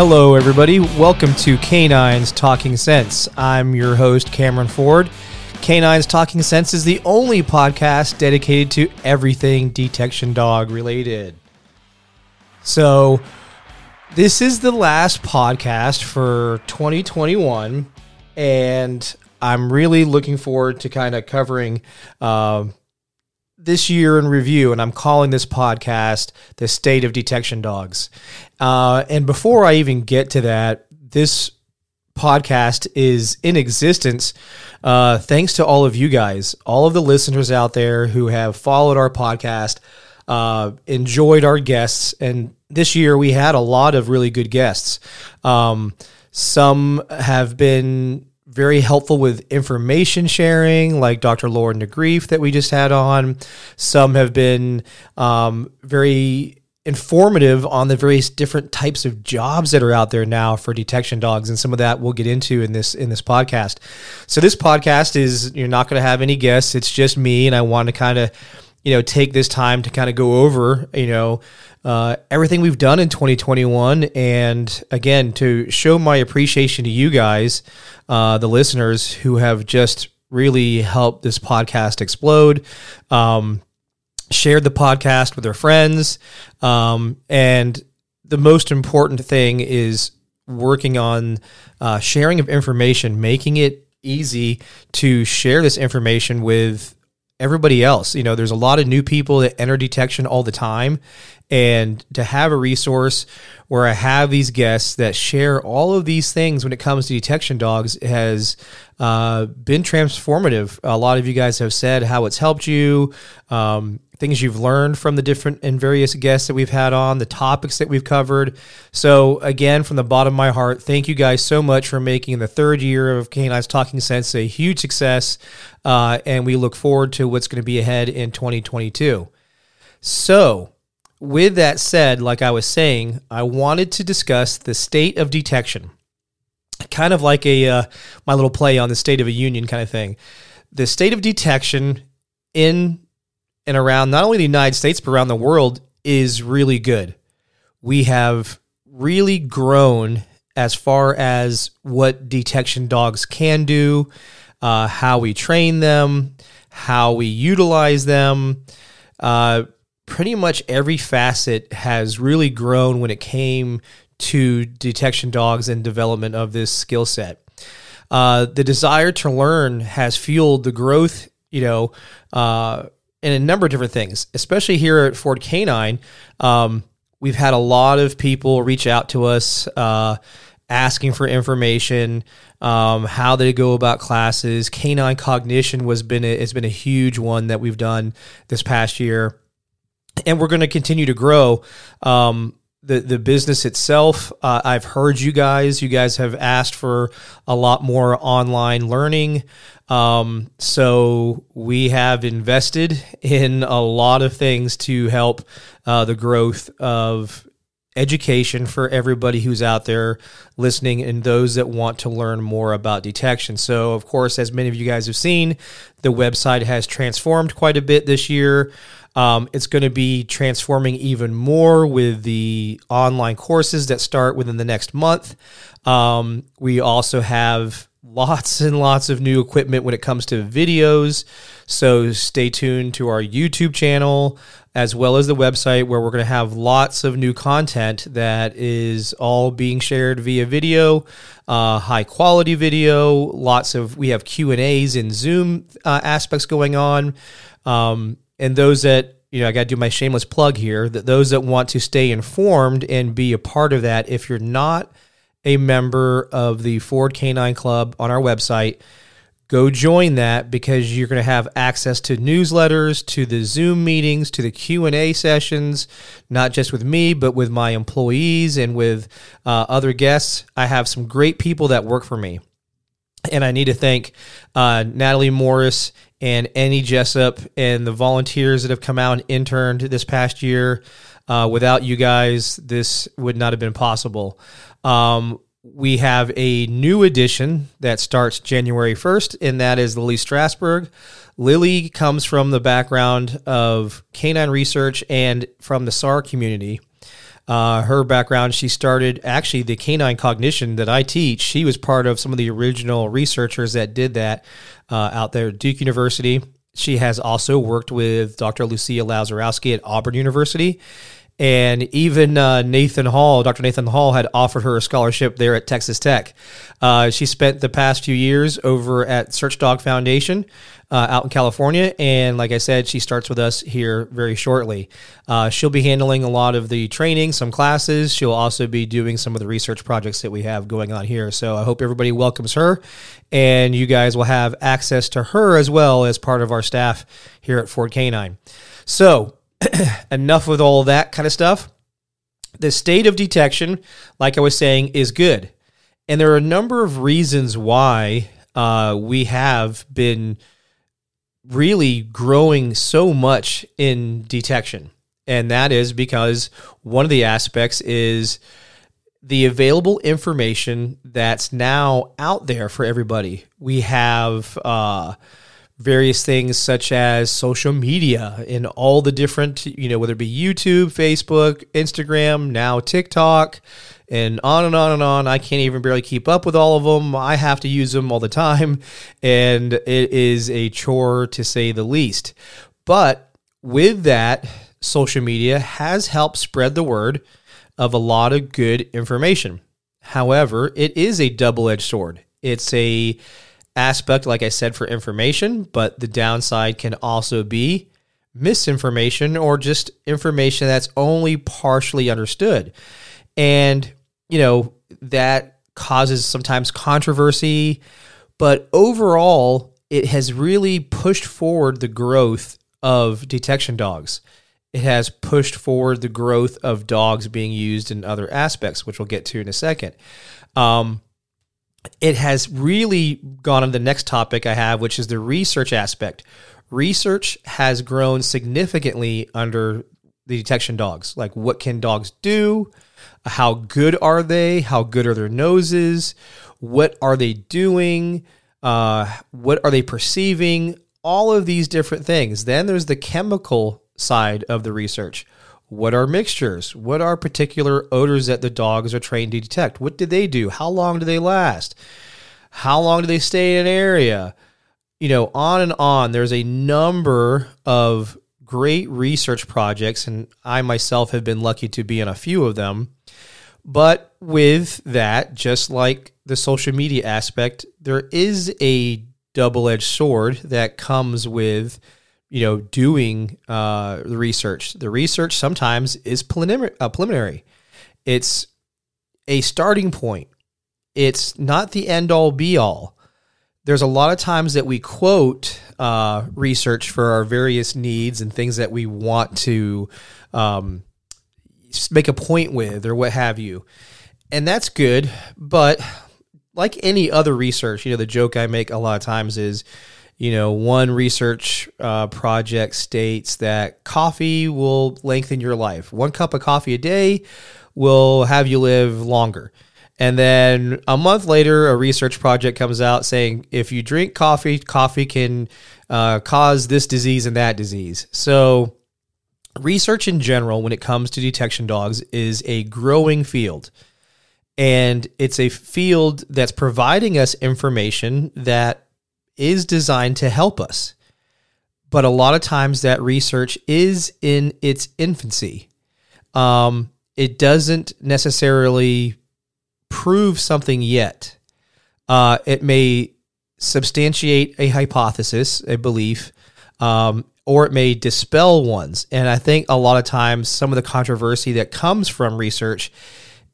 Hello, everybody. Welcome to Canines Talking Sense. I'm your host, Cameron Ford. Canines Talking Sense is the only podcast dedicated to everything detection dog related. So, this is the last podcast for 2021, and I'm really looking forward to kind of covering uh, this year in review, and I'm calling this podcast The State of Detection Dogs. Uh, and before I even get to that, this podcast is in existence uh, thanks to all of you guys, all of the listeners out there who have followed our podcast, uh, enjoyed our guests. And this year we had a lot of really good guests. Um, some have been very helpful with information sharing, like Dr. Lauren DeGreeff that we just had on. Some have been um, very informative on the various different types of jobs that are out there now for detection dogs and some of that we'll get into in this in this podcast so this podcast is you're not going to have any guests it's just me and i want to kind of you know take this time to kind of go over you know uh, everything we've done in 2021 and again to show my appreciation to you guys uh, the listeners who have just really helped this podcast explode um, shared the podcast with their friends um, and the most important thing is working on uh, sharing of information making it easy to share this information with everybody else. You know, there's a lot of new people that enter detection all the time. And to have a resource where I have these guests that share all of these things when it comes to detection dogs has uh, been transformative. A lot of you guys have said how it's helped you. Um, things you've learned from the different and various guests that we've had on, the topics that we've covered. So, again, from the bottom of my heart, thank you guys so much for making the third year of Canines Talking Sense a huge success. Uh, and we look forward to what's going to be ahead in 2022. So, with that said, like I was saying, I wanted to discuss the state of detection, kind of like a uh, my little play on the State of a Union kind of thing. The state of detection in and around not only the United States, but around the world is really good. We have really grown as far as what detection dogs can do, uh, how we train them, how we utilize them. Uh, pretty much every facet has really grown when it came to detection dogs and development of this skill set. Uh, the desire to learn has fueled the growth, you know, uh, in a number of different things, especially here at Ford Canine. Um, we've had a lot of people reach out to us uh, asking for information, um, how they go about classes. Canine cognition was been a, has been a huge one that we've done this past year, and we're going to continue to grow. Um, the the business itself. Uh, I've heard you guys. You guys have asked for a lot more online learning. Um, so we have invested in a lot of things to help uh, the growth of education for everybody who's out there listening and those that want to learn more about detection. So, of course, as many of you guys have seen, the website has transformed quite a bit this year. Um, it's going to be transforming even more with the online courses that start within the next month. Um, we also have lots and lots of new equipment when it comes to videos. So stay tuned to our YouTube channel as well as the website where we're going to have lots of new content that is all being shared via video, uh, high quality video. Lots of we have Q and A's and Zoom uh, aspects going on, um, and those that you know, I got to do my shameless plug here that those that want to stay informed and be a part of that, if you're not a member of the Ford Canine Club on our website, go join that because you're going to have access to newsletters, to the Zoom meetings, to the Q&A sessions, not just with me, but with my employees and with uh, other guests. I have some great people that work for me. And I need to thank uh, Natalie Morris and Annie Jessup and the volunteers that have come out and interned this past year. Uh, without you guys, this would not have been possible. Um, we have a new edition that starts January 1st, and that is Lily Strasberg. Lily comes from the background of canine research and from the SAR community. Uh, her background, she started actually the canine cognition that I teach. She was part of some of the original researchers that did that uh, out there at Duke University. She has also worked with Dr. Lucia Lazarowski at Auburn University. And even uh, Nathan Hall, Dr. Nathan Hall, had offered her a scholarship there at Texas Tech. Uh, she spent the past few years over at Search Dog Foundation uh, out in California. And like I said, she starts with us here very shortly. Uh, she'll be handling a lot of the training, some classes. She'll also be doing some of the research projects that we have going on here. So I hope everybody welcomes her and you guys will have access to her as well as part of our staff here at Ford Canine. So, enough with all that kind of stuff. The state of detection, like I was saying, is good. And there are a number of reasons why uh, we have been really growing so much in detection. And that is because one of the aspects is the available information that's now out there for everybody. We have uh, various things such as social media and all the different, you know, whether it be YouTube, Facebook, Instagram, now TikTok, and on and on and on. I can't even barely keep up with all of them. I have to use them all the time, and it is a chore to say the least. But with that, social media has helped spread the word of a lot of good information. However, it is a double-edged sword. It's a aspect like I said for information, but the downside can also be misinformation or just information that's only partially understood. And you know, that causes sometimes controversy, but overall, it has really pushed forward the growth of detection dogs. It has pushed forward the growth of dogs being used in other aspects, which we'll get to in a second. Um, it has really gone on the next topic I have, which is the research aspect. Research has grown significantly under the detection dogs. Like, what can dogs do? How good are they? How good are their noses? What are they doing? Uh, what are they perceiving? All of these different things. Then there's the chemical side of the research. What are mixtures? What are particular odors that the dogs are trained to detect? What do they do? How long do they last? How long do they stay in an area? You know, on and on. There's a number of great research projects, and I myself have been lucky to be in a few of them but with that, just like the social media aspect, there is a double edged sword that comes with you know doing uh, the research. The research sometimes is preliminary. Uh, preliminary. It's a starting point. It's not the end all be all. There's a lot of times that we quote uh, research for our various needs and things that we want to um, make a point with or what have you. And that's good, but like any other research, you know, the joke I make a lot of times is, you know, one research uh, project states that coffee will lengthen your life. One cup of coffee a day will have you live longer. And then a month later, a research project comes out saying if you drink coffee, coffee can uh, cause this disease and that disease. So research in general, when it comes to detection dogs, is a growing field. And it's a field that's providing us information that is designed to help us. But a lot of times that research is in its infancy. Um, it doesn't necessarily prove something yet. Uh, it may substantiate a hypothesis, a belief, um, or it may dispel ones. And I think a lot of times some of the controversy that comes from research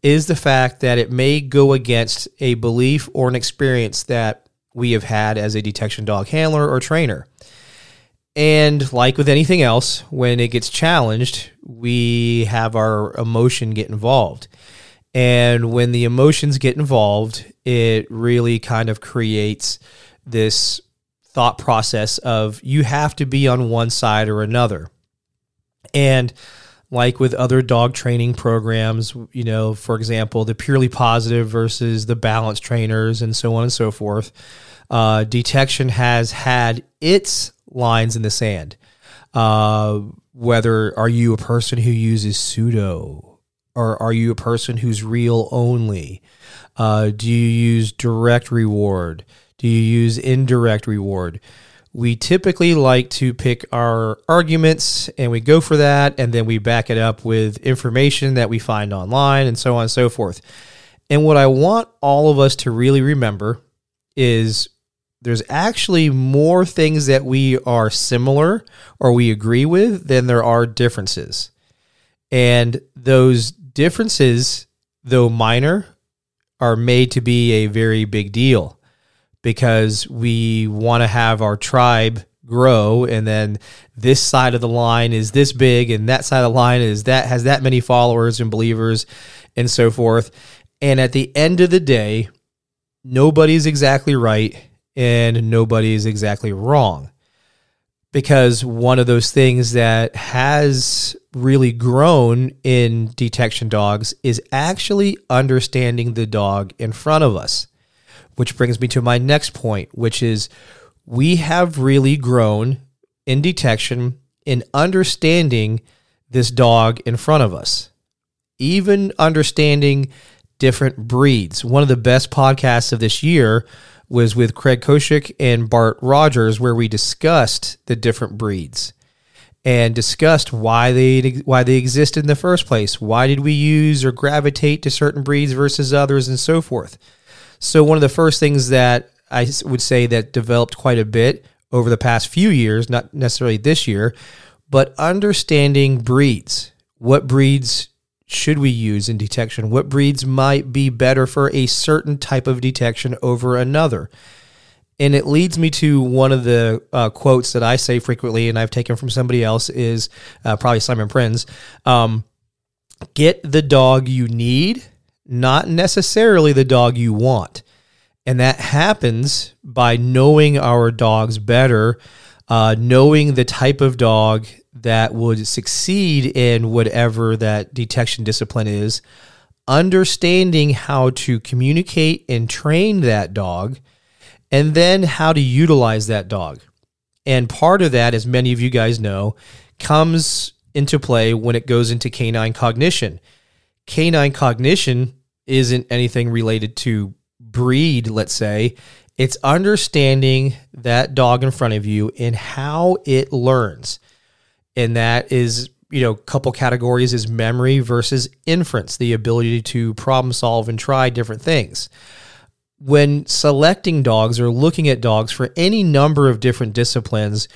is the fact that it may go against a belief or an experience that we have had as a detection dog handler or trainer. And like with anything else, when it gets challenged, we have our emotion get involved. And when the emotions get involved, it really kind of creates this thought process of you have to be on one side or another. And like with other dog training programs, you know, for example, the purely positive versus the balance trainers and so on and so forth, uh, detection has had its lines in the sand. Uh, whether are you a person who uses pseudo Or are you a person who's real only? Uh, do you use direct reward? Do you use indirect reward? We typically like to pick our arguments and we go for that, and then we back it up with information that we find online and so on and so forth. And what I want all of us to really remember is there's actually more things that we are similar or we agree with than there are differences. And those differences, though minor, are made to be a very big deal because we want to have our tribe grow and then this side of the line is this big and that side of the line is that has that many followers and believers and so forth and at the end of the day nobody's exactly right and nobody's exactly wrong because one of those things that has really grown in detection dogs is actually understanding the dog in front of us. Which brings me to my next point, which is we have really grown in detection in understanding this dog in front of us, even understanding different breeds. One of the best podcasts of this year was with Craig Koshyk and Bart Rogers, where we discussed the different breeds and discussed why they why they exist in the first place. Why did we use or gravitate to certain breeds versus others, and so forth. So one of the first things that I would say that developed quite a bit over the past few years, not necessarily this year, but understanding breeds. What breeds should we use in detection? What breeds might be better for a certain type of detection over another? And it leads me to one of the uh, quotes that I say frequently, and I've taken from somebody else is uh, probably Simon Prins. Um, get the dog you need, not necessarily the dog you want. And that happens by knowing our dogs better, uh, knowing the type of dog that would succeed in whatever that detection discipline is, understanding how to communicate and train that dog, and then how to utilize that dog. And part of that, as many of you guys know, comes into play when it goes into canine cognition. Canine cognition isn't anything related to breed, let's say. It's understanding that dog in front of you and how it learns and that is you know, couple categories is memory versus inference, the ability to problem solve and try different things. When selecting dogs or looking at dogs for any number of different disciplines,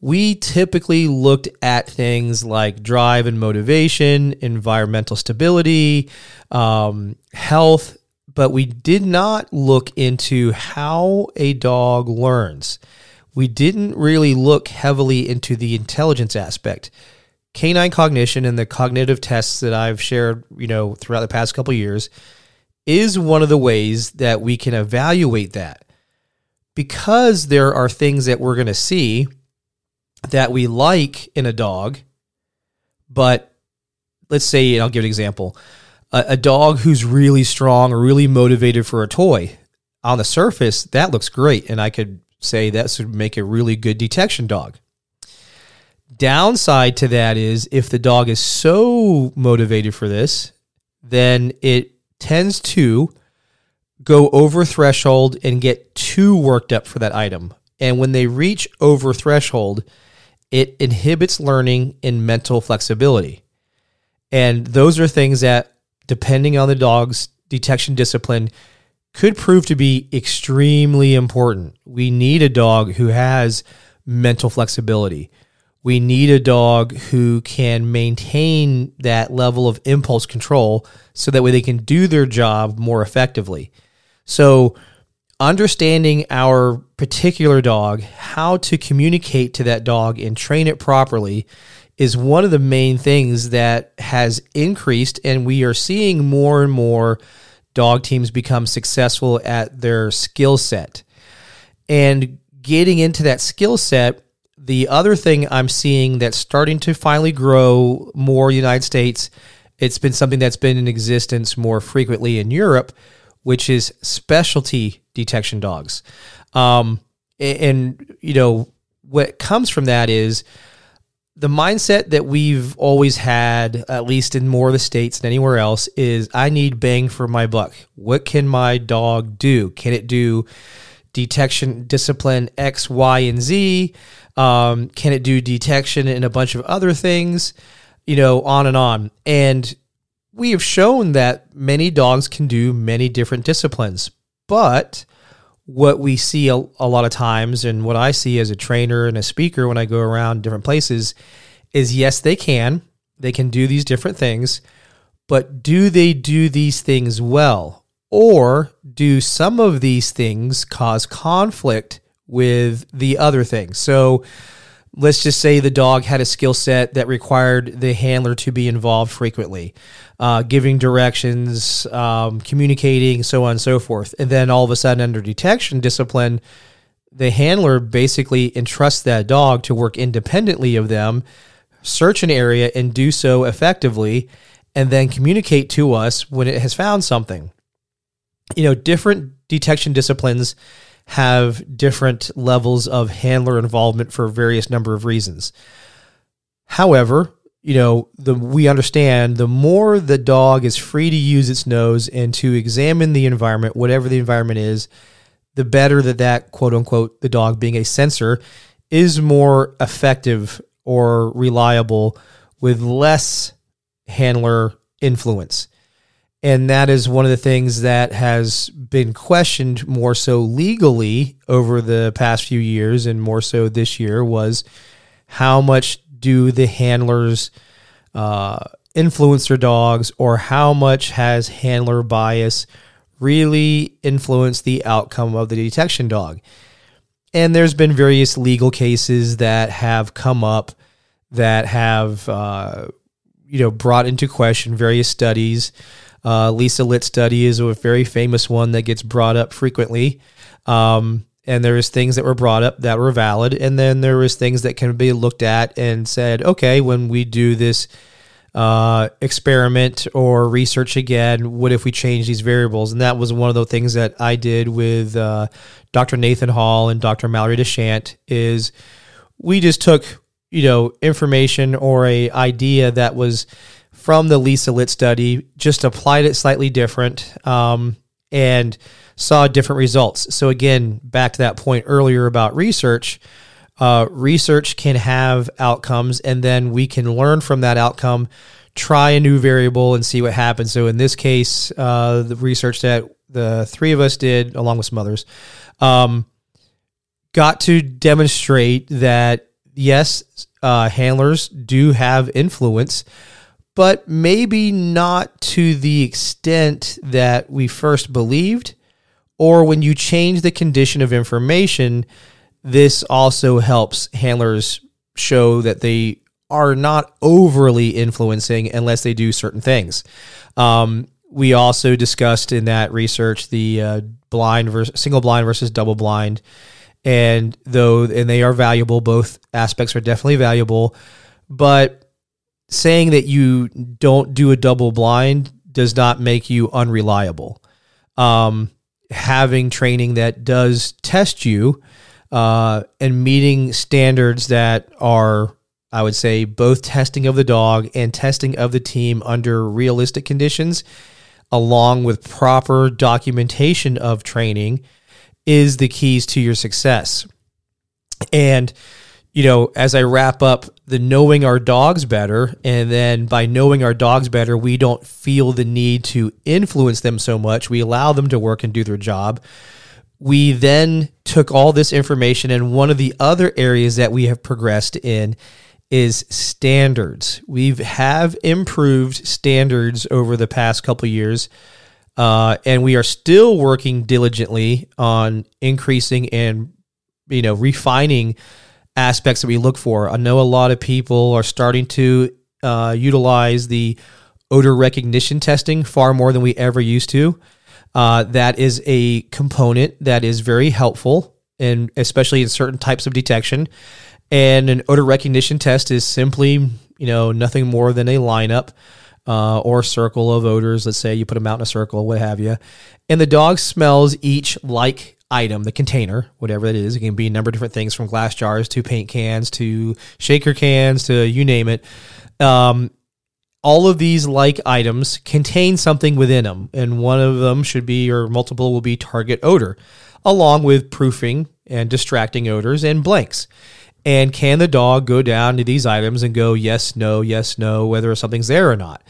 we typically looked at things like drive and motivation, environmental stability, um, health, but we did not look into how a dog learns we didn't really look heavily into the intelligence aspect. Canine cognition and the cognitive tests that I've shared, you know, throughout the past couple years is one of the ways that we can evaluate that. Because there are things that we're going to see that we like in a dog, but let's say, and I'll give an example a, a dog who's really strong or really motivated for a toy. On the surface, that looks great, and I could say that should make a really good detection dog. Downside to that is if the dog is so motivated for this, then it tends to go over threshold and get too worked up for that item. And when they reach over threshold, it inhibits learning and mental flexibility. And those are things that, depending on the dog's detection discipline, could prove to be extremely important. We need a dog who has mental flexibility. We need a dog who can maintain that level of impulse control so that way they can do their job more effectively. So, understanding our particular dog, how to communicate to that dog and train it properly is one of the main things that has increased, and we are seeing more and more dog teams become successful at their skill set. And getting into that skill set, the other thing I'm seeing that's starting to finally grow more United States, it's been something that's been in existence more frequently in Europe, which is specialty detection dogs. Um, and, you know, what comes from that is the mindset that we've always had, at least in more of the states than anywhere else, is I need bang for my buck. What can my dog do? Can it do detection discipline X, Y, and Z? Um, can it do detection and a bunch of other things? You know, on and on. And we have shown that many dogs can do many different disciplines, but what we see a, a, lot of times and what I see as a trainer and a speaker when I go around different places is yes, they can. They can do these different things, but do they do these things well? Or do some of these things cause conflict with the other things? So, let's just say the dog had a skill set that required the handler to be involved frequently, uh, giving directions, um, communicating, so on and so forth. And then all of a sudden, under detection discipline, the handler basically entrusts that dog to work independently of them, search an area, and do so effectively, and then communicate to us when it has found something. You know, different detection disciplines have different levels of handler involvement for various number of reasons. However, you know, the we understand the more the dog is free to use its nose and to examine the environment, whatever the environment is, the better that that quote unquote the dog being a sensor is more effective or reliable with less handler influence. And that is one of the things that has been questioned more so legally over the past few years and more so this year was how much do the handlers uh, influence their dogs or how much has handler bias really influenced the outcome of the detection dog? And there's been various legal cases that have come up that have, uh, you know, brought into question various studies. Uh, Lisa Lit study is a very famous one that gets brought up frequently. Um, and there is things that were brought up that were valid, and then there was things that can be looked at and said, okay, when we do this uh, experiment or research again, what if we change these variables? And that was one of the things that I did with uh, Dr. Nathan Hall and Dr. Mallory DeChant. Is we just took you know information or a idea that was from the Lisa Lit study, just applied it slightly different um, and saw different results. So, again, back to that point earlier about research. Uh, research can have outcomes, and then we can learn from that outcome, try a new variable, and see what happens. So, in this case, uh, the research that the three of us did, along with some others, um, got to demonstrate that yes, uh, handlers do have influence but maybe not to the extent that we first believed. Or when you change the condition of information, this also helps handlers show that they are not overly influencing unless they do certain things. Um, we also discussed in that research the uh, blind versus single blind versus double blind, and though and they are valuable, both aspects are definitely valuable, but saying that you don't do a double blind does not make you unreliable. Um, having training that does test you uh, and meeting standards that are, I would say, both testing of the dog and testing of the team under realistic conditions, along with proper documentation of training, is the keys to your success. And you know, as I wrap up the knowing our dogs better, and then by knowing our dogs better, we don't feel the need to influence them so much. We allow them to work and do their job. We then took all this information, and one of the other areas that we have progressed in is standards. We have improved standards over the past couple years. Uh, and we are still working diligently on increasing and you know refining aspects that we look for. I know a lot of people are starting to uh, utilize the odor recognition testing far more than we ever used to. Uh, that is a component that is very helpful, and especially in certain types of detection. And an odor recognition test is simply, you know, nothing more than a lineup uh, or circle of odors. Let's say you put them out in a circle, what have you, and the dog smells each like item, the container, whatever that is. It can be a number of different things from glass jars to paint cans to shaker cans to you name it. Um, all of these like items contain something within them, and one of them should be, or multiple will be target odor, along with proofing and distracting odors and blanks. And can the dog go down to these items and go yes, no, yes, no, whether something's there or not?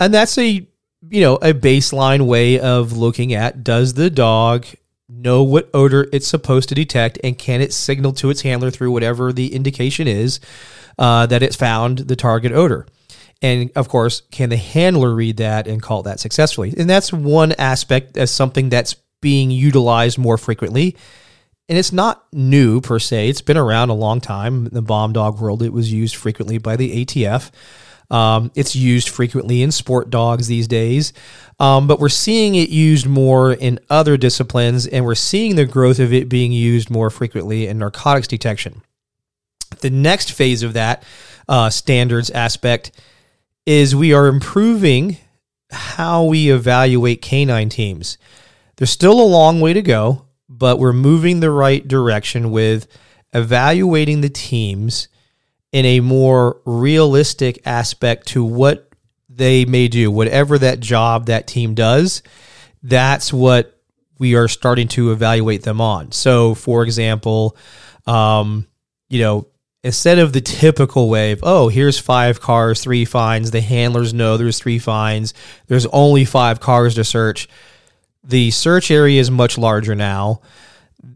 And that's a you know a baseline way of looking at does the dog know what odor it's supposed to detect and can it signal to its handler through whatever the indication is uh, that it's found the target odor. And of course can the handler read that and call that successfully? And that's one aspect as something that's being utilized more frequently. And it's not new per se. It's been around a long time. In the bomb dog world it was used frequently by the atf um, it's used frequently in sport dogs these days, um, but we're seeing it used more in other disciplines, and we're seeing the growth of it being used more frequently in narcotics detection. The next phase of that uh, standards aspect is we are improving how we evaluate canine teams. There's still a long way to go, but we're moving the right direction with evaluating the teams in a more realistic aspect to what they may do, whatever that job that team does, that's what we are starting to evaluate them on. So, for example, um, you know, instead of the typical way of, oh, here's five cars, three fines, the handlers know there's three fines, there's only five cars to search. The search area is much larger now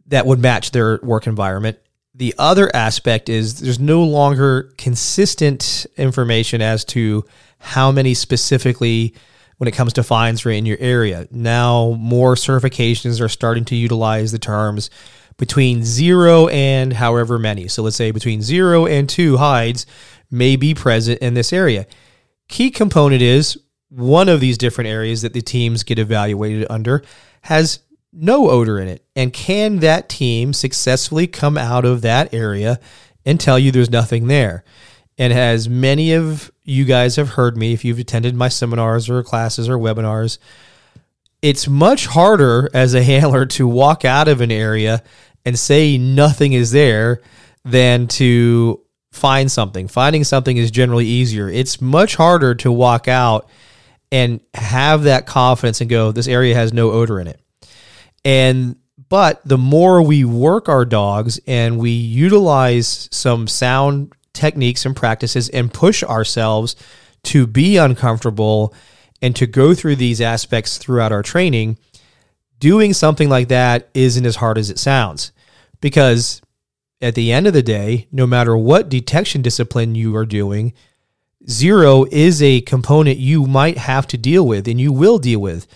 that would match their work environment the other aspect is there's no longer consistent information as to how many specifically when it comes to fines are in your area. Now, more certifications are starting to utilize the terms between zero and however many. So let's say between zero and two hides may be present in this area. Key component is one of these different areas that the teams get evaluated under has no odor in it? And can that team successfully come out of that area and tell you there's nothing there? And as many of you guys have heard me, if you've attended my seminars or classes or webinars, it's much harder as a handler to walk out of an area and say nothing is there than to find something. Finding something is generally easier. It's much harder to walk out and have that confidence and go, this area has no odor in it. And but the more we work our dogs and we utilize some sound techniques and practices and push ourselves to be uncomfortable and to go through these aspects throughout our training, doing something like that isn't as hard as it sounds. Because at the end of the day, no matter what detection discipline you are doing, zero is a component you might have to deal with and you will deal with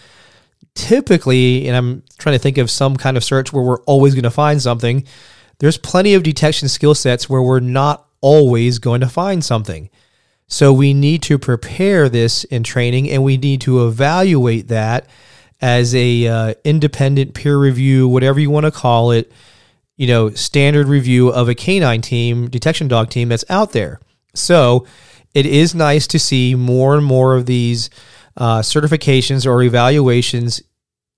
typically, and I'm trying to think of some kind of search where we're always going to find something, there's plenty of detection skill sets where we're not always going to find something. So we need to prepare this in training and we need to evaluate that as a uh, independent peer review, whatever you want to call it, you know, standard review of a canine team, detection dog team that's out there. So it is nice to see more and more of these uh, certifications or evaluations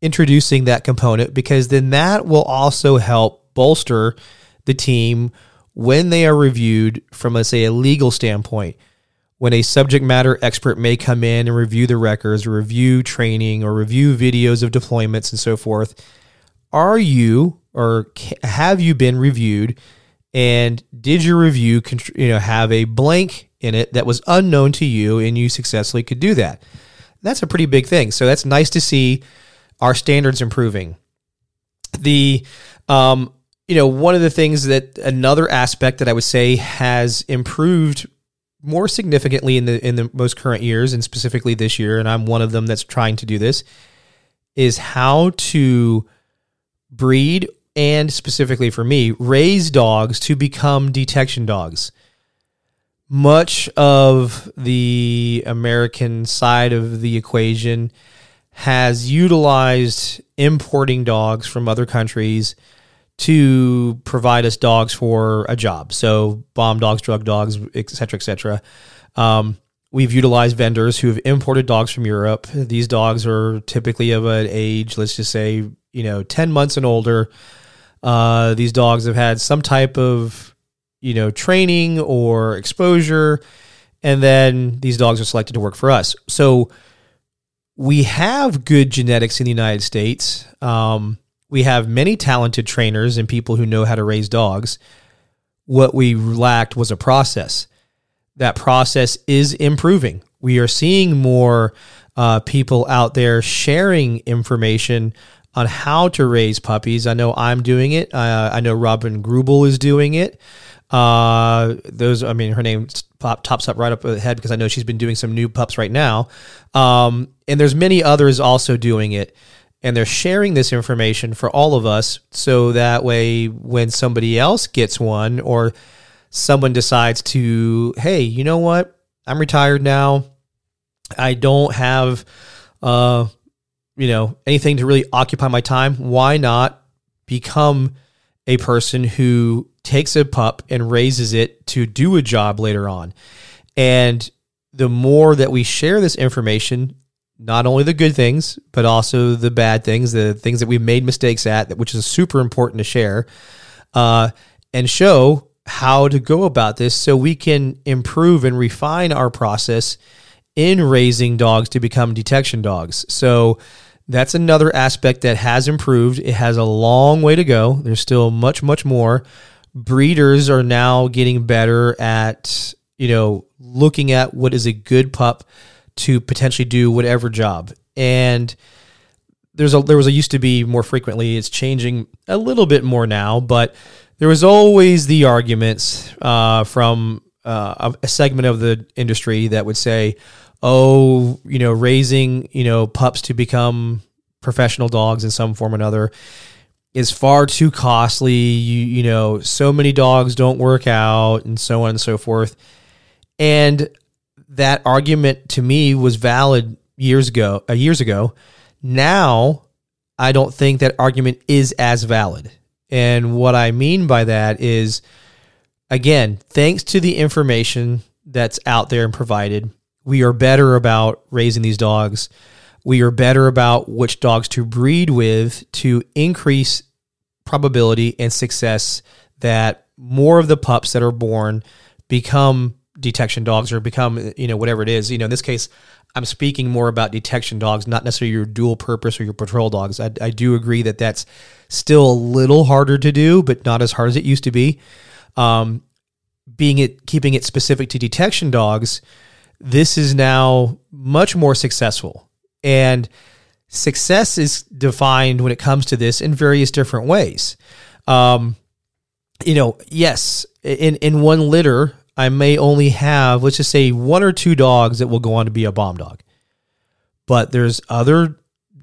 introducing that component because then that will also help bolster the team when they are reviewed from, let's say, a legal standpoint. When a subject matter expert may come in and review the records, or review training, or review videos of deployments and so forth, are you or have you been reviewed? And did your review, you know, have a blank in it that was unknown to you, and you successfully could do that? That's a pretty big thing. So that's nice to see our standards improving. The um, you know, one of the things that another aspect that I would say has improved more significantly in the in the most current years and specifically this year and I'm one of them that's trying to do this is how to breed and specifically for me raise dogs to become detection dogs much of the American side of the equation has utilized importing dogs from other countries to provide us dogs for a job. So bomb dogs, drug dogs, et cetera, et cetera. Um, we've utilized vendors who have imported dogs from Europe. These dogs are typically of an age, let's just say you know 10 months and older uh, these dogs have had some type of you know training or exposure and then these dogs are selected to work for us so we have good genetics in the united states um, we have many talented trainers and people who know how to raise dogs what we lacked was a process that process is improving we are seeing more uh, people out there sharing information on how to raise puppies. I know I'm doing it. Uh, I know Robin Greubel is doing it. Uh, those, I mean, her name pop, tops up right up ahead because I know she's been doing some new pups right now. Um, and there's many others also doing it. And they're sharing this information for all of us so that way when somebody else gets one or someone decides to, hey, you know what? I'm retired now. I don't have uh, you know, anything to really occupy my time, why not become a person who takes a pup and raises it to do a job later on? And the more that we share this information, not only the good things, but also the bad things, the things that we've made mistakes at, which is super important to share, uh, and show how to go about this so we can improve and refine our process in raising dogs to become detection dogs. So, that's another aspect that has improved. It has a long way to go. There's still much, much more. Breeders are now getting better at, you know, looking at what is a good pup to potentially do whatever job. And there's a there was a used to be more frequently. It's changing a little bit more now, but there was always the arguments uh, from uh, a segment of the industry that would say, oh, you know, raising, you know, pups to become professional dogs in some form or another is far too costly. You, you know, so many dogs don't work out and so on and so forth. And that argument to me was valid years ago, uh, years ago. Now, I don't think that argument is as valid. And what I mean by that is, again, thanks to the information that's out there and provided, we are better about raising these dogs. We are better about which dogs to breed with to increase probability and success that more of the pups that are born become detection dogs or become, you know, whatever it is. You know, in this case, I'm speaking more about detection dogs, not necessarily your dual purpose or your patrol dogs. I, I do agree that that's still a little harder to do, but not as hard as it used to be. Um, being it, keeping it specific to detection dogs, this is now much more successful. And success is defined when it comes to this in various different ways. Um, you know, yes, in, in one litter, I may only have, let's just say, one or two dogs that will go on to be a bomb dog. But there's other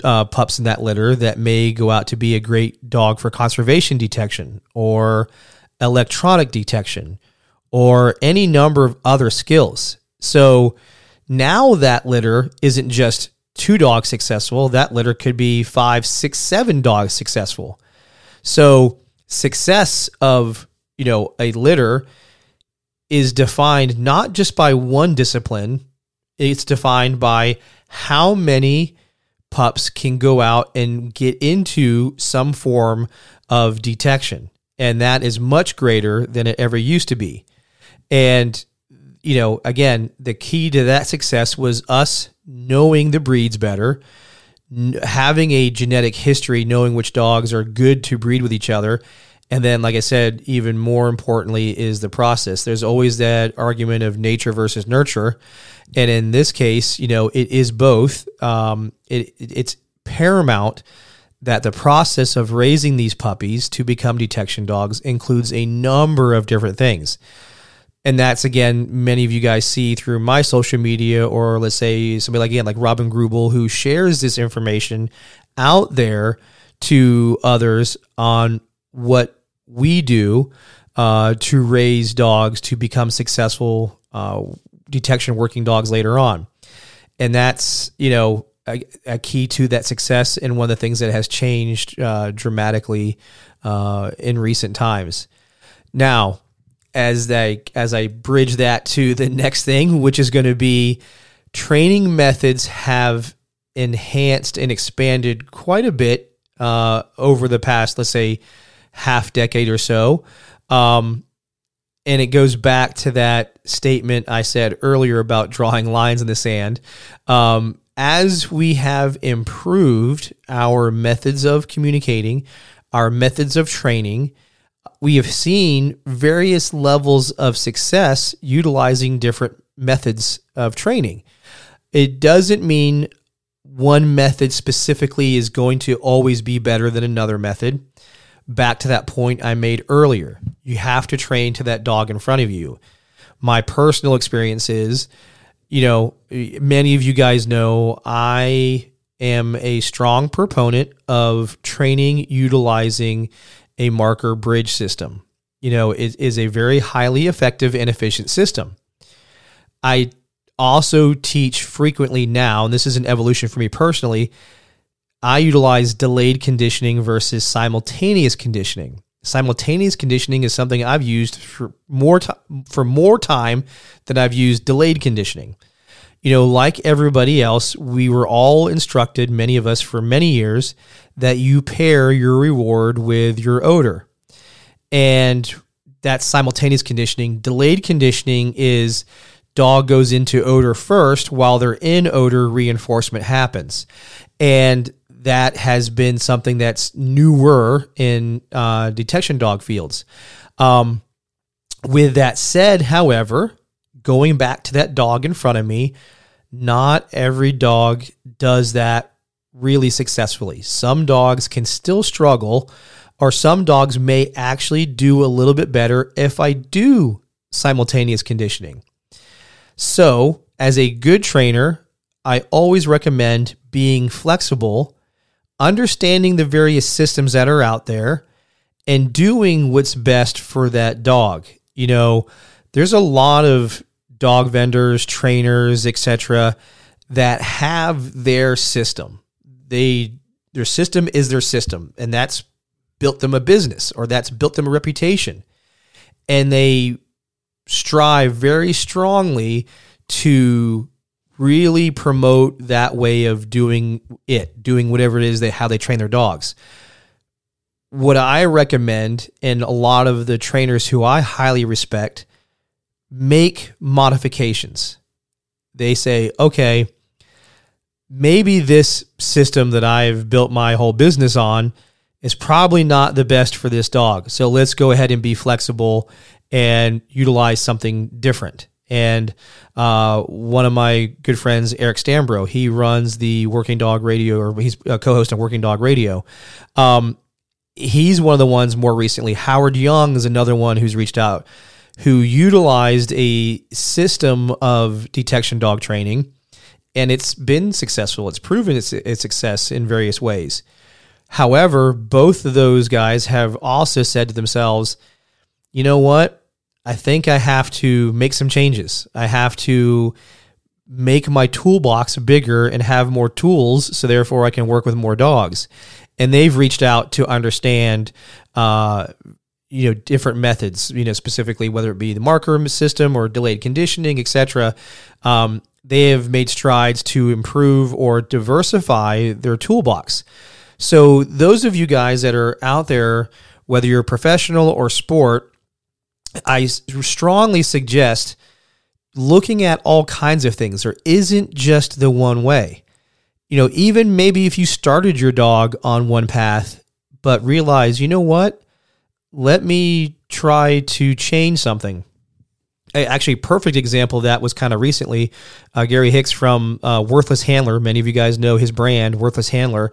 uh, pups in that litter that may go out to be a great dog for conservation detection or electronic detection or any number of other skills. So now that litter isn't just two dogs successful. That litter could be five, six, seven dogs successful. So success of, you know, a litter is defined not just by one discipline, it's defined by how many pups can go out and get into some form of detection. And that is much greater than it ever used to be. And you know, again, the key to that success was us knowing the breeds better, having a genetic history, knowing which dogs are good to breed with each other. And then, like I said, even more importantly is the process. There's always that argument of nature versus nurture. And in this case, you know, it is both. Um, it, it's paramount that the process of raising these puppies to become detection dogs includes a number of different things and that's again many of you guys see through my social media or let's say somebody like again like robin greubel who shares this information out there to others on what we do uh, to raise dogs to become successful uh, detection working dogs later on. And that's you know a, a, key to that success and one of the things that has changed uh, dramatically uh, in recent times. Now as I as I bridge that to the next thing, which is going to be training methods have enhanced and expanded quite a bit uh, over the past, let's say, half decade or so. Um, and it goes back to that statement I said earlier about drawing lines in the sand. Um, as we have improved our methods of communicating, our methods of training, we have seen various levels of success utilizing different methods of training. It doesn't mean one method specifically is going to always be better than another method back to that point I made earlier. You have to train to that dog in front of you. My personal experience is, you know, many of you guys know I am a strong proponent of training utilizing a marker bridge system. You know, it is a very highly effective and efficient system. I also teach frequently now, and this is an evolution for me personally, I utilize delayed conditioning versus simultaneous conditioning. Simultaneous conditioning is something I've used for more time for more time than I've used delayed conditioning. You know, like everybody else, we were all instructed, many of us for many years, that you pair your reward with your odor. And that's simultaneous conditioning. Delayed conditioning is dog goes into odor first while they're in odor reinforcement happens and that has been something that's newer in uh, detection dog fields. Um, with that said, however, going back to that dog in front of me, not every dog does that really successfully. Some dogs can still struggle, or some dogs may actually do a little bit better if I do simultaneous conditioning. So, as a good trainer, I always recommend being flexible understanding the various systems that are out there and doing what's best for that dog. You know, there's a lot of dog vendors, trainers, etc. that have their system. They their system is their system and that's built them a business or that's built them a reputation. And they strive very strongly to really promote that way of doing it, doing whatever it is they how they train their dogs. What I recommend, and a lot of the trainers who I highly respect, make modifications. They say, okay, maybe this system that I've built my whole business on is probably not the best for this dog. So let's go ahead and be flexible and utilize something different. And uh, one of my good friends, Eric Stambro, he runs the Working Dog Radio, or he's a co-host on Working Dog Radio. Um, he's one of the ones more recently. Howard Young is another one who's reached out, who utilized a system of detection dog training, and it's been successful. It's proven its, its success in various ways. However, both of those guys have also said to themselves, you know what? I think I have to make some changes. I have to make my toolbox bigger and have more tools so therefore I can work with more dogs. And they've reached out to understand uh, you know different methods, you know specifically whether it be the marker system or delayed conditioning, etc. Um, they have made strides to improve or diversify their toolbox. So those of you guys that are out there, whether you're professional or sport, I strongly suggest looking at all kinds of things. There isn't just the one way. You know, even maybe if you started your dog on one path, but realize, you know what? Let me try to change something. Actually, perfect example of that was kind of recently. Uh, Gary Hicks from uh, Worthless Handler. Many of you guys know his brand, Worthless Handler.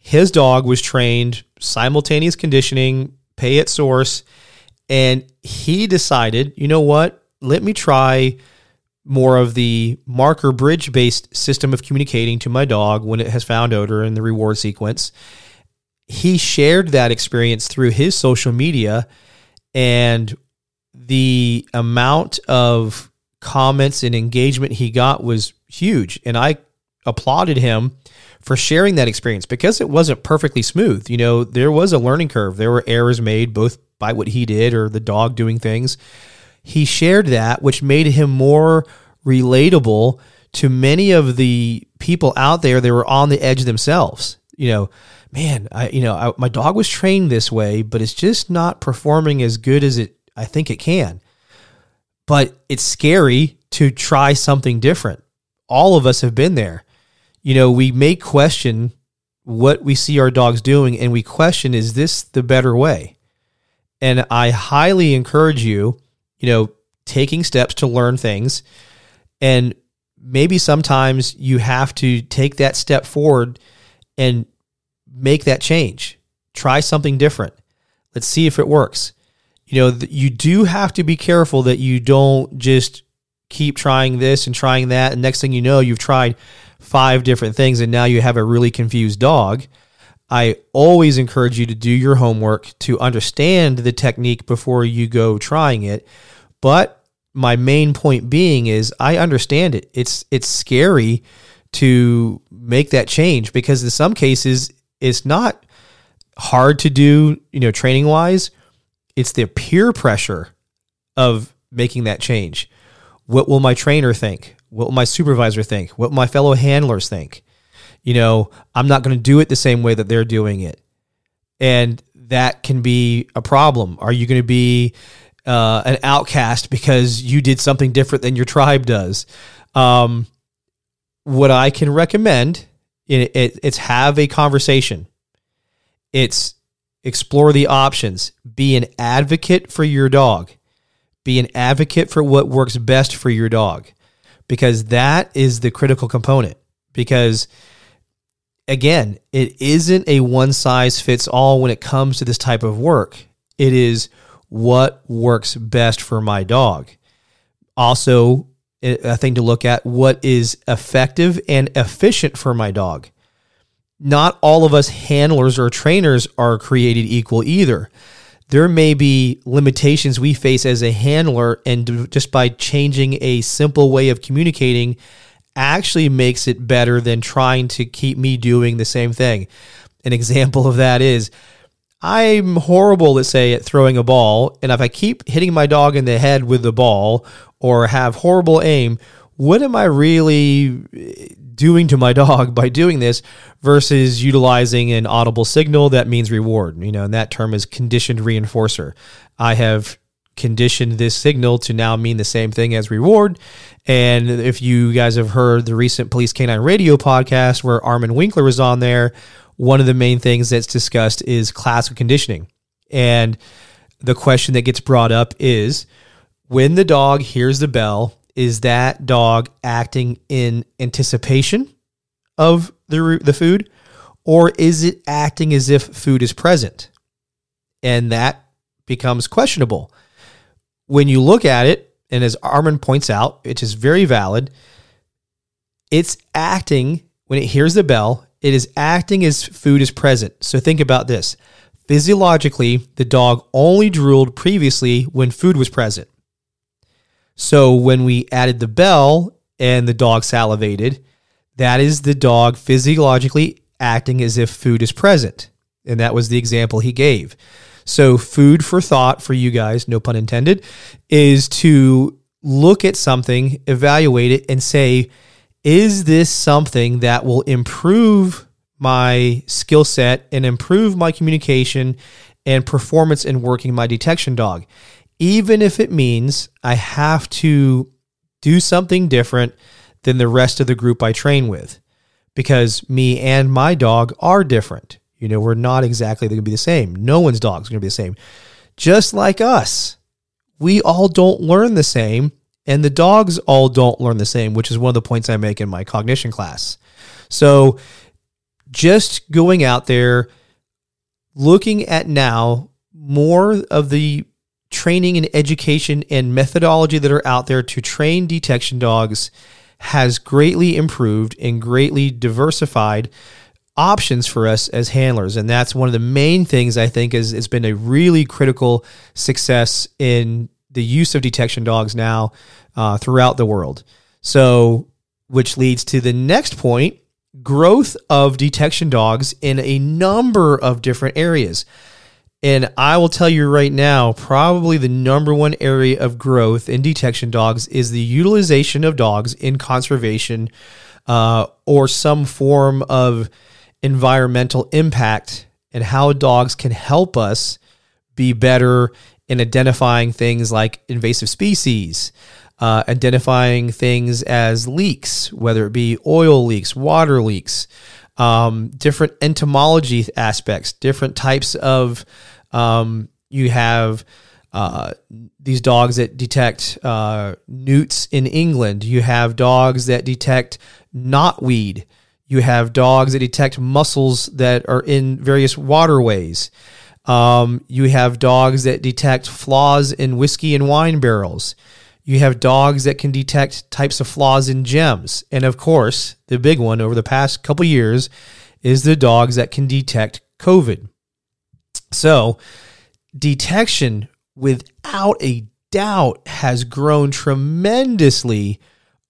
His dog was trained simultaneous conditioning, pay at source and he decided, you know what? Let me try more of the marker bridge based system of communicating to my dog when it has found odor in the reward sequence. He shared that experience through his social media, and the amount of comments and engagement he got was huge. And I applauded him for sharing that experience because it wasn't perfectly smooth. You know, there was a learning curve. There were errors made both by what he did or the dog doing things. He shared that, which made him more relatable to many of the people out there that were on the edge themselves. You know, man, I you know I, my dog was trained this way, but it's just not performing as good as it I think it can. But it's scary to try something different. All of us have been there. You know, we may question what we see our dogs doing and we question is this the better way? And I highly encourage you, you know, taking steps to learn things and maybe sometimes you have to take that step forward and make that change. Try something different. Let's see if it works. You know, you do have to be careful that you don't just keep trying this and trying that. And next thing you know, you've tried five different things and now you have a really confused dog. I always encourage you to do your homework to understand the technique before you go trying it. But my main point being is I understand it. It's it's scary to make that change because in some cases it's not hard to do, you know, training wise. It's the peer pressure of making that change. What will my trainer think? What will my supervisor think? What will my fellow handlers think? You know, I'm not going to do it the same way that they're doing it. And that can be a problem. Are you going to be uh, an outcast because you did something different than your tribe does. Um, what I can recommend it, it, it's have a conversation. It's explore the options. Be an advocate for your dog. Be an advocate for what works best for your dog, because that is the critical component. Because again, it isn't a one size fits all when it comes to this type of work. It is what works best for my dog. Also, a thing to look at what is effective and efficient for my dog. Not all of us handlers or trainers are created equal either. There may be limitations we face as a handler, and just by changing a simple way of communicating, actually makes it better than trying to keep me doing the same thing. An example of that is I'm horrible, let's say, at throwing a ball. And if I keep hitting my dog in the head with the ball or have horrible aim, what am I really eh, doing to my dog by doing this versus utilizing an audible signal that means reward? You know, and that term is conditioned reinforcer. I have conditioned this signal to now mean the same thing as reward. And if you guys have heard the recent Police Canine Radio podcast where Armin Winkler was on there, one of the main things that's discussed is classical conditioning. And the question that gets brought up is when the dog hears the bell, is that dog acting in anticipation of the, the food or is it acting as if food is present? And that becomes questionable. When you look at it, and as Armin points out, which is very valid, it's acting when it hears the bell, it is acting as food is present. So think about this. Physiologically, the dog only drooled previously when food was present. So when we added the bell and the dog salivated, that is the dog physiologically acting as if food is present. And that was the example he gave. So, food for thought for you guys, no pun intended, is to look at something, evaluate it, and say, is this something that will improve my skill set and improve my communication and performance in working my detection dog? Even if it means I have to do something different than the rest of the group I train with, because me and my dog are different. You know, we're not exactly going to be the same. No one's dog is going to be the same. Just like us, we all don't learn the same and the dogs all don't learn the same, which is one of the points I make in my cognition class. So just going out there, looking at now more of the training and education and methodology that are out there to train detection dogs has greatly improved and greatly diversified options for us as handlers and that's one of the main things i think is it's been a really critical success in the use of detection dogs now uh, throughout the world. So, which leads to the next point growth of detection dogs in a number of different areas. And I will tell you right now, probably the number one area of growth in detection dogs is the utilization of dogs in conservation uh, or some form of environmental impact and how dogs can help us be better in identifying things like invasive species, uh, identifying things as leaks, whether it be oil leaks, water leaks, um, different entomology aspects, different types of. Um, you have uh, these dogs that detect uh, newts in England. You have dogs that detect knotweed. You have dogs that detect mussels that are in various waterways. Um, you have dogs that detect flaws in whiskey and wine barrels. You have dogs that can detect types of flaws in gems. And of course, the big one over the past couple years is the dogs that can detect COVID. So, detection without a doubt has grown tremendously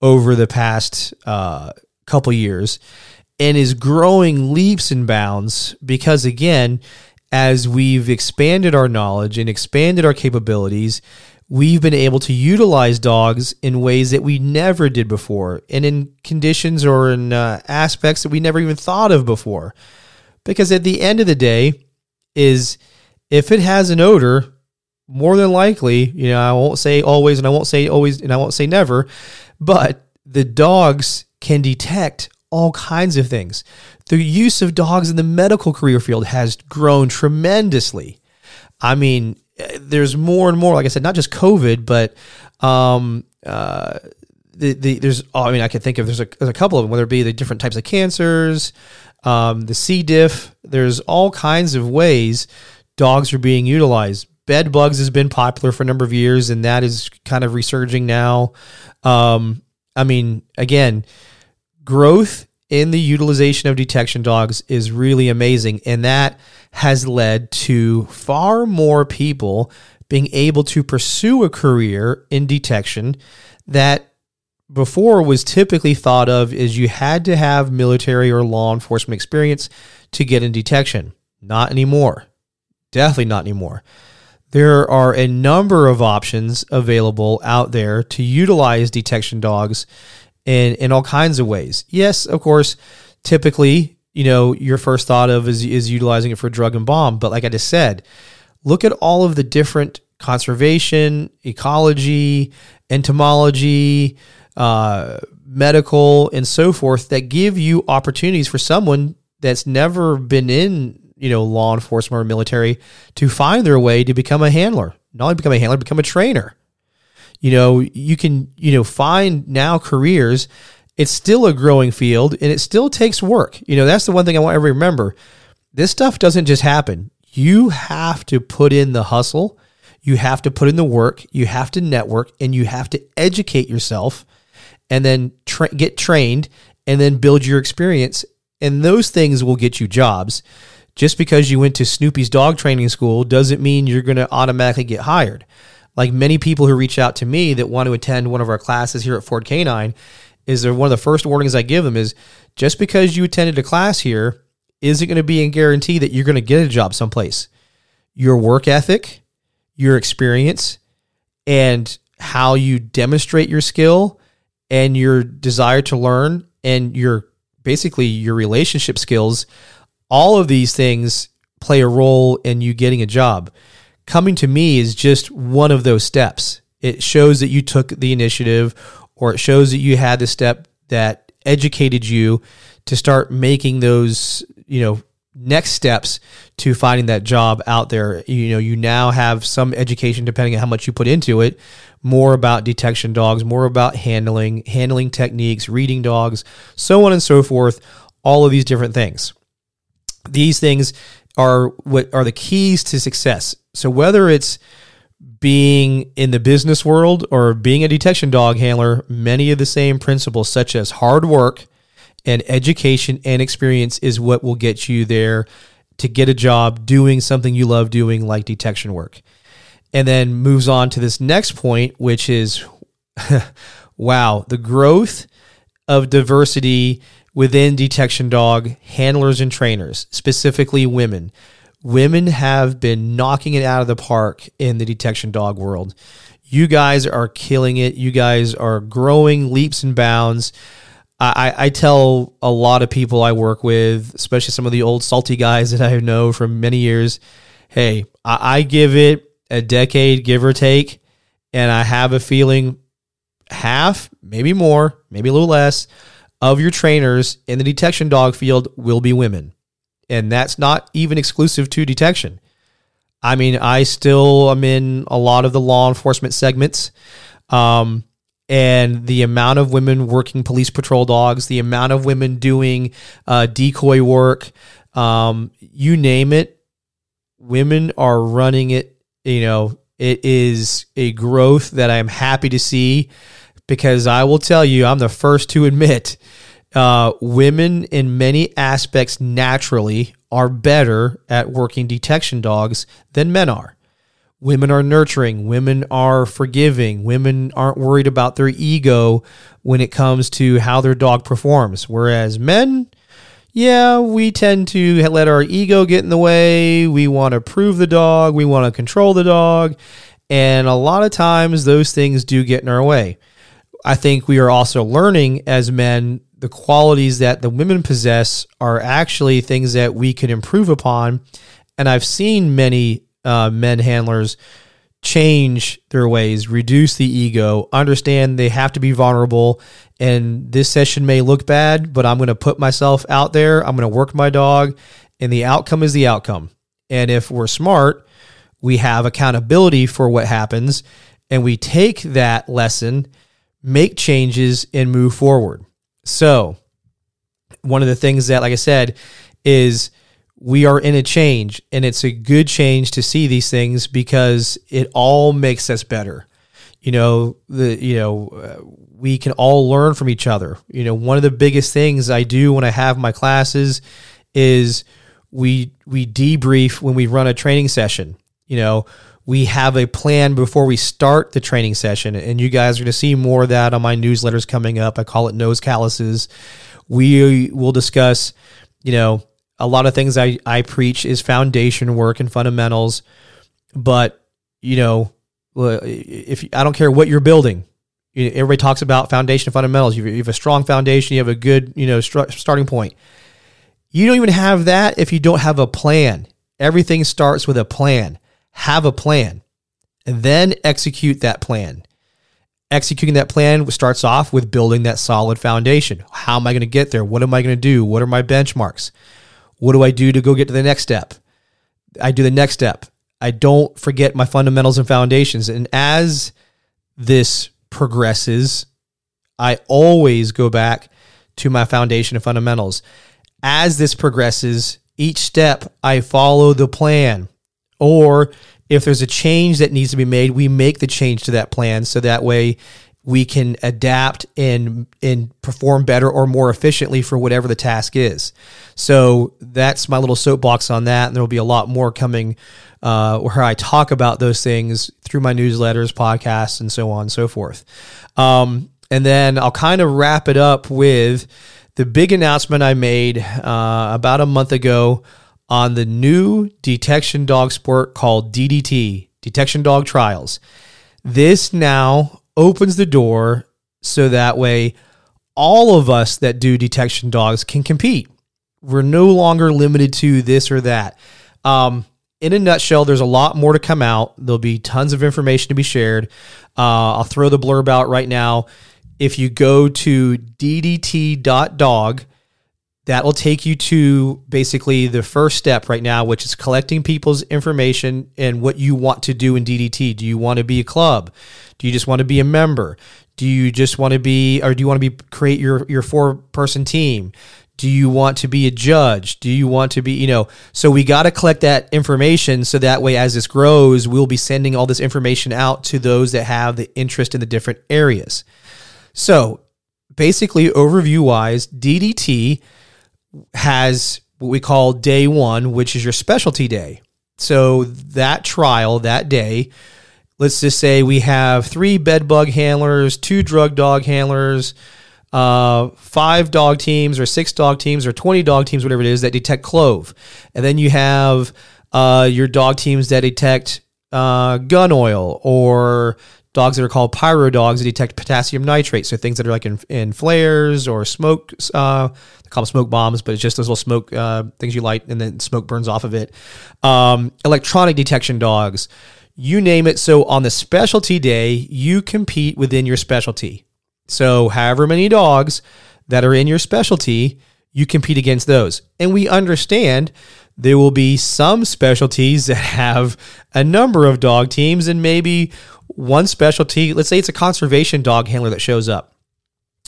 over the past uh, couple years and is growing leaps and bounds because again as we've expanded our knowledge and expanded our capabilities we've been able to utilize dogs in ways that we never did before and in conditions or in uh, aspects that we never even thought of before. Because at the end of the day is if it has an odor more than likely you know i won't say always and i won't say always and i won't say never but the dogs can detect all kinds of things. The use of dogs in the medical career field has grown tremendously. I mean there's more and more, like I said, not just COVID, but um, uh, the, the there's oh, I mean I can think of there's a, there's a couple of them, whether it be the different types of cancers, um, the C. diff. There's all kinds of ways dogs are being utilized. Bed bugs has been popular for a number of years, and that is kind of resurging now. Um, I mean, again, growth in the utilization of detection dogs is really amazing, and that has led to far more people being able to pursue a career in detection that before was typically thought of as you had to have military or law enforcement experience to get in detection. Not anymore. Definitely not anymore. There are a number of options available out there to utilize detection dogs in, in all kinds of ways. Yes, of course, typically you know, your first thought of is, is utilizing it for drug and bomb. But like I just said, look at all of the different conservation, ecology, entomology, uh, medical, and so forth that give you opportunities for someone that's never been in, you know, law enforcement or military to find their way to become a handler. Not only become a handler, become a trainer. You know, you can, you know, find now careers it's still a growing field and it still takes work. You know, that's the one thing I want everybody to remember. This stuff doesn't just happen. You have to put in the hustle, you have to put in the work, you have to network, and you have to educate yourself and then tra- get trained and then build your experience. And those things will get you jobs. Just because you went to Snoopy's dog training school doesn't mean you're going to automatically get hired. Like many people who reach out to me that want to attend one of our classes here at Ford Canine, is one of the first warnings I give them is just because you attended a class here isn't going to be a guarantee that you're going to get a job someplace. Your work ethic, your experience, and how you demonstrate your skill and your desire to learn and your basically your relationship skills, all of these things play a role in you getting a job. Coming to me is just one of those steps. It shows that you took the initiative or it shows that you had the step that educated you to start making those, you know, next steps to finding that job out there. You know, you now have some education depending on how much you put into it, more about detection dogs, more about handling, handling techniques, reading dogs, so on and so forth, all of these different things. These things are what are the keys to success. So whether it's being in the business world or being a detection dog handler, many of the same principles, such as hard work and education and experience, is what will get you there to get a job doing something you love doing, like detection work. And then moves on to this next point, which is wow, the growth of diversity within detection dog handlers and trainers, specifically women women have been knocking it out of the park in the detection dog world. You guys are killing it. You guys are growing leaps and bounds. I, I tell a lot of people I work with, especially some of the old salty guys that I know from many years, hey, I, I give it a decade, give or take, and I have a feeling half, maybe more, maybe a little less, of your trainers in the detection dog field will be women. And that's not even exclusive to detection. I mean, I still am in a lot of the law enforcement segments. Um, and the amount of women working police patrol dogs, the amount of women doing uh, decoy work, um, you name it, women are running it. You know, it is a growth that I am happy to see because I will tell you, I'm the first to admit uh, women in many aspects naturally are better at working detection dogs than men are. Women are nurturing, women are forgiving, women aren't worried about their ego when it comes to how their dog performs. Whereas men, yeah, we tend to let our ego get in the way. We want to prove the dog, we want to control the dog. And a lot of times those things do get in our way. I think we are also learning as men the qualities that the women possess are actually things that we can improve upon. And I've seen many uh, men handlers change their ways, reduce the ego, understand they have to be vulnerable. And this session may look bad, but I'm going to put myself out there. I'm going to work my dog, and the outcome is the outcome. And if we're smart, we have accountability for what happens, and we take that lesson, make changes, and move forward. So, one of the things that, like I said, is we are in a change, and it's a good change to see these things because it all makes us better. You know, the you know, uh, we can all learn from each other. You know, one of the biggest things I do when I have my classes is we we debrief when we run a training session. You know, we have a plan before we start the training session, and you guys are going to see more of that on my newsletters coming up. I call it Nose Calluses. We will discuss, you know, a lot of things I, I preach is foundation work and fundamentals, but you know, if I don't care what you're building, everybody talks about foundation fundamentals. You have a strong foundation, you have a good, you know, starting point. You don't even have that if you don't have a plan. Everything starts with a plan have a plan, and then execute that plan. Executing that plan starts off with building that solid foundation. How am I going to get there? What am I going to do? What are my benchmarks? What do I do to go get to the next step? I do the next step. I don't forget my fundamentals and foundations. And as this progresses, I always go back to my foundation and fundamentals. As this progresses, each step I follow the plan. Or if there's a change that needs to be made, we make the change to that plan so that way we can adapt and and perform better or more efficiently for whatever the task is. So that's my little soapbox on that, and there will be a lot more coming uh, where I talk about those things through my newsletters, podcasts, and so on and so forth. Um, and then I'll kind of wrap it up with the big announcement I made uh, about a month ago on the new detection dog sport called DDT, Detection Dog Trials. This now opens the door so that way all of us that do detection dogs can compete. We're no longer limited to this or that. Um, in a nutshell, there's a lot more to come out. There'll be tons of information to be shared. Uh, I'll throw the blurb out right now. If you go to ddt.dog, that will take you to basically the first step right now, which is collecting people's information and what you want to do in DDT. Do you want to be a club? Do you just want to be a member? Do you just want to be, or do you want to be create your your four person team? Do you want to be a judge? Do you want to be, you know? So we got to collect that information so that way, as this grows, we'll be sending all this information out to those that have the interest in the different areas. So basically, overview wise, DDT has what we call day one, which is your specialty day. So that trial that day, let's just say we have three bed bug handlers, two drug dog handlers, uh, five dog teams or six dog teams or 20 dog teams, whatever it is, that detect clove. And then you have uh, your dog teams that detect uh, gun oil or dogs that are called pyro dogs that detect potassium nitrate. So things that are like in, in flares or smoke, uh, they call them smoke bombs, but it's just those little smoke uh, things you light and then smoke burns off of it. Um, electronic detection dogs, you name it. So on the specialty day, you compete within your specialty. So however many dogs that are in your specialty, you compete against those. And we understand there will be some specialties that have a number of dog teams and maybe one specialty, let's say it's a conservation dog handler that shows up.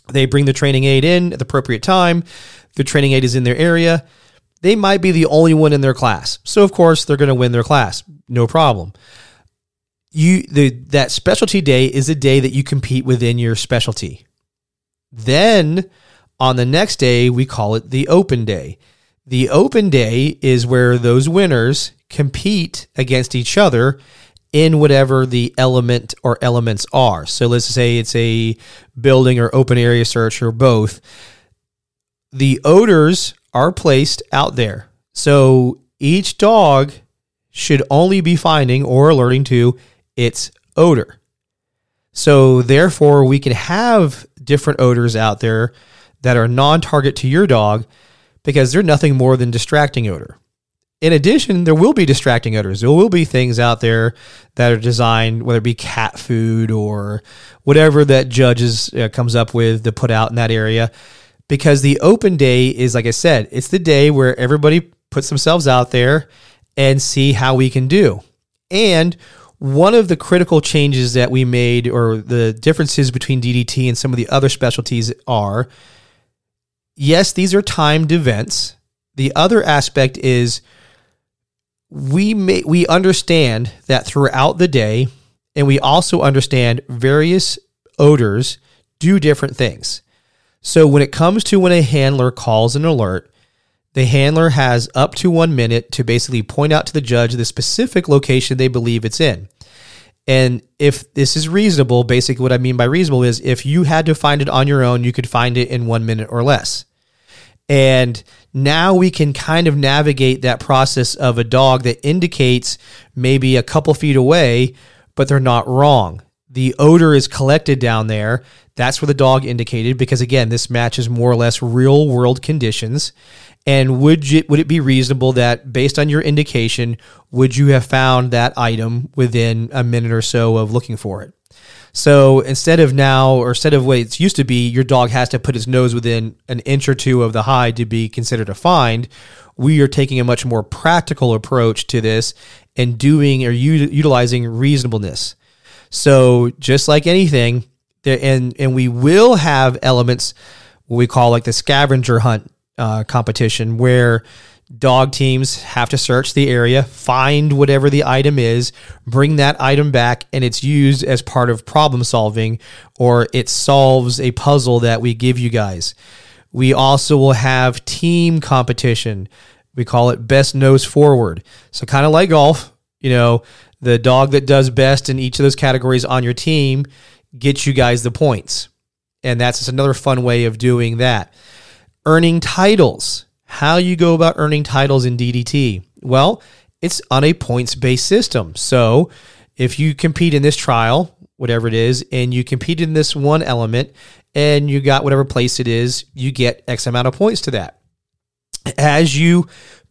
They bring the training aid in at the appropriate time. The training aid is in their area. They might be the only one in their class. So of course they're going to win their class. No problem. You the that specialty day is a day that you compete within your specialty. Then on the next day we call it the open day. The open day is where those winners compete against each other in whatever the element or elements are. So let's say it's a building or open area search or both. The odors are placed out there. So each dog should only be finding or alerting to its odor. So therefore, we can have different odors out there that are non target to your dog because they're nothing more than distracting odor. In addition, there will be distracting odors. There will be things out there that are designed, whether it be cat food or whatever that judges uh, comes up with to put out in that area. Because the open day is, like I said, it's the day where everybody puts themselves out there and see how we can do. And one of the critical changes that we made, or the differences between DDT and some of the other specialties, are yes, these are timed events. The other aspect is we may, we understand that throughout the day, and we also understand various odors do different things. So when it comes to when a handler calls an alert, the handler has up to one minute to basically point out to the judge the specific location they believe it's in. And if this is reasonable, basically what I mean by reasonable is if you had to find it on your own, you could find it in one minute or less. And now we can kind of navigate that process of a dog that indicates maybe a couple feet away, but they're not wrong. The odor is collected down there. That's where the dog indicated because again, this matches more or less real world conditions. And would you, would it be reasonable that based on your indication, would you have found that item within a minute or so of looking for it? So instead of now, or instead of what it used to be, your dog has to put his nose within an inch or two of the hide to be considered a find. We are taking a much more practical approach to this and doing or u- utilizing reasonableness. So just like anything, there, and and we will have elements we call like the scavenger hunt uh, competition where dog teams have to search the area, find whatever the item is, bring that item back, and it's used as part of problem solving or it solves a puzzle that we give you guys. We also will have team competition. We call it best nose forward. So, kind of like golf, you know, the dog that does best in each of those categories on your team gets you guys the points. And that's just another fun way of doing that. Earning titles how you go about earning titles in DDT? Well, it's on a points based system. So if you compete in this trial, whatever it is, and you compete in this one element and you got whatever place it is, you get X amount of points to that. As you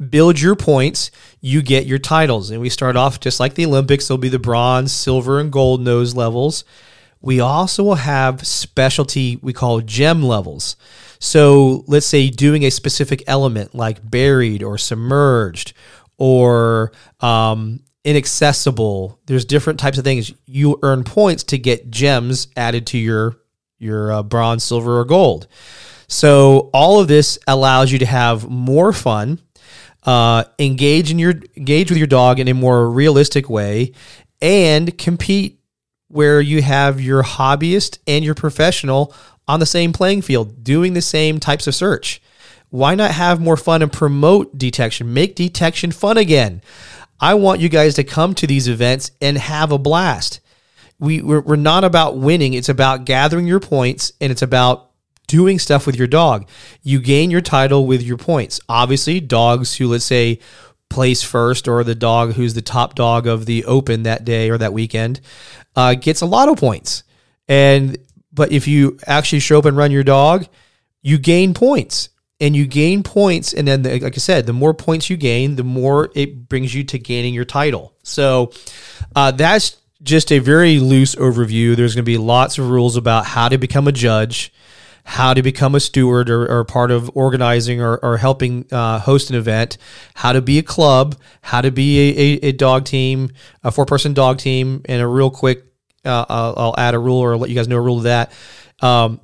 build your points, you get your titles. And we start off just like the Olympics, there'll be the bronze, silver, and gold nose levels. We also will have specialty we call gem levels. So let's say doing a specific element like buried or submerged or um, inaccessible. There's different types of things. You earn points to get gems added to your your uh, bronze, silver, or gold. So all of this allows you to have more fun, uh, engage in your engage with your dog in a more realistic way, and compete where you have your hobbyist and your professional on the same playing field, doing the same types of search. Why not have more fun and promote detection? Make detection fun again. I want you guys to come to these events and have a blast. We, we're, we're not about winning, it's about gathering your points and it's about doing stuff with your dog. You gain your title with your points. Obviously, dogs who, let's say, place first or the dog who's the top dog of the open that day or that weekend uh, gets a lot of points. And but if you actually show up and run your dog, you gain points. And you gain points and then the, like i said the more points you gain the more it brings you to gaining your title. So uh, that's just a very loose overview. There's going to be lots of rules about how to become a judge how to become a steward or, or part of organizing or, or helping uh, host an event how to be a club how to be a, a, a dog team a four person dog team and a real quick uh, I'll, I'll, add a rule or let you guys know a rule of that um,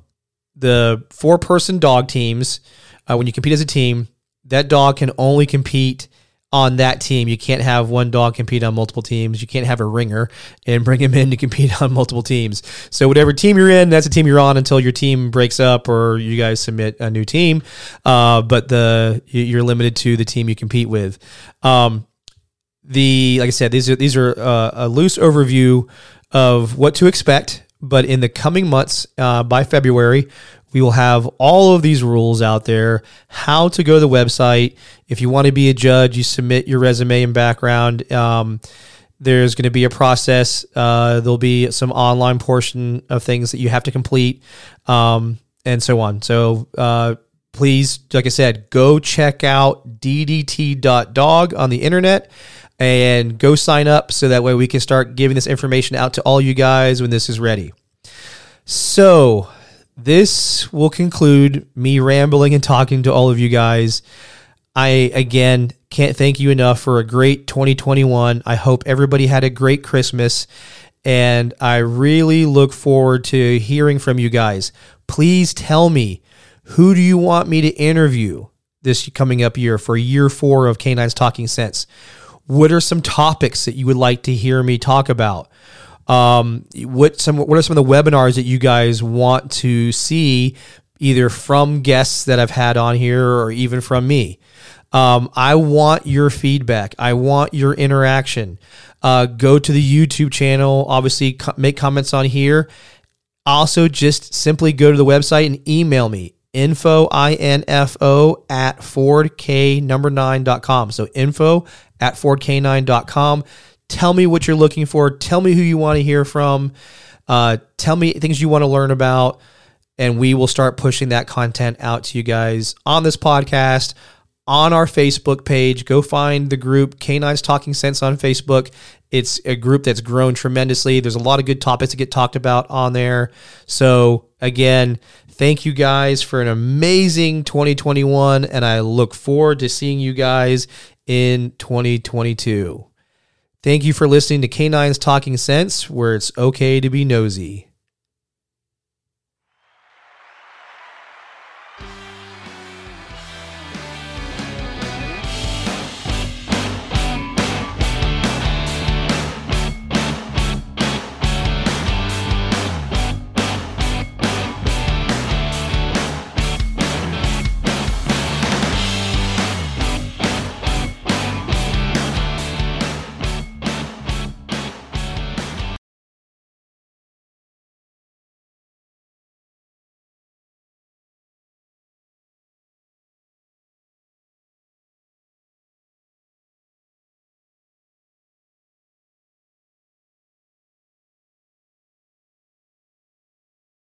the four person dog teams uh, when you compete as a team, that dog can only compete on that team. You can't have one dog compete on multiple teams. You can't have a ringer and bring him in to compete on multiple teams. So whatever team you're in, that's the team you're on until your team breaks up or you guys submit a new team. Uh, but the you're limited to the team you compete with. Um, the like I said, these are these are uh, a loose overview of what to expect. But in the coming months, uh, by February, we will have all of these rules out there, how to go to the website. If you want to be a judge, you submit your resume and background. Um, there's going to be a process. Uh, there'll be some online portion of things that you have to complete, um, and so on. So uh, please, like I said, go check out ddt.dog on the internet and go sign up so that way we can start giving this information out to all you guys when this is ready. So this will conclude me rambling and talking to all of you guys. I again can't thank you enough for a great 2021. I hope everybody had a great Christmas and I really look forward to hearing from you guys. Please tell me who do you want me to interview this coming up year for year 4 of Canines Talking Sense? What are some topics that you would like to hear me talk about? Um, what some what are some of the webinars that you guys want to see either from guests that I've had on here or even from me? Um, I want your feedback. I want your interaction. Uh, go to the YouTube channel. Obviously, co- make comments on here. Also, just simply go to the website and email me info info at fordk number nine.com. So info at fordk9.com. Tell me what you're looking for. Tell me who you want to hear from. Uh, tell me things you want to learn about. And we will start pushing that content out to you guys on this podcast, on our Facebook page. Go find the group Canines Talking Sense on Facebook. It's a group that's grown tremendously. There's a lot of good topics to get talked about on there. So, again, thank you guys for an amazing 2021. And I look forward to seeing you guys in 2022. Thank you for listening to Canines Talking Sense, where it's okay to be nosy.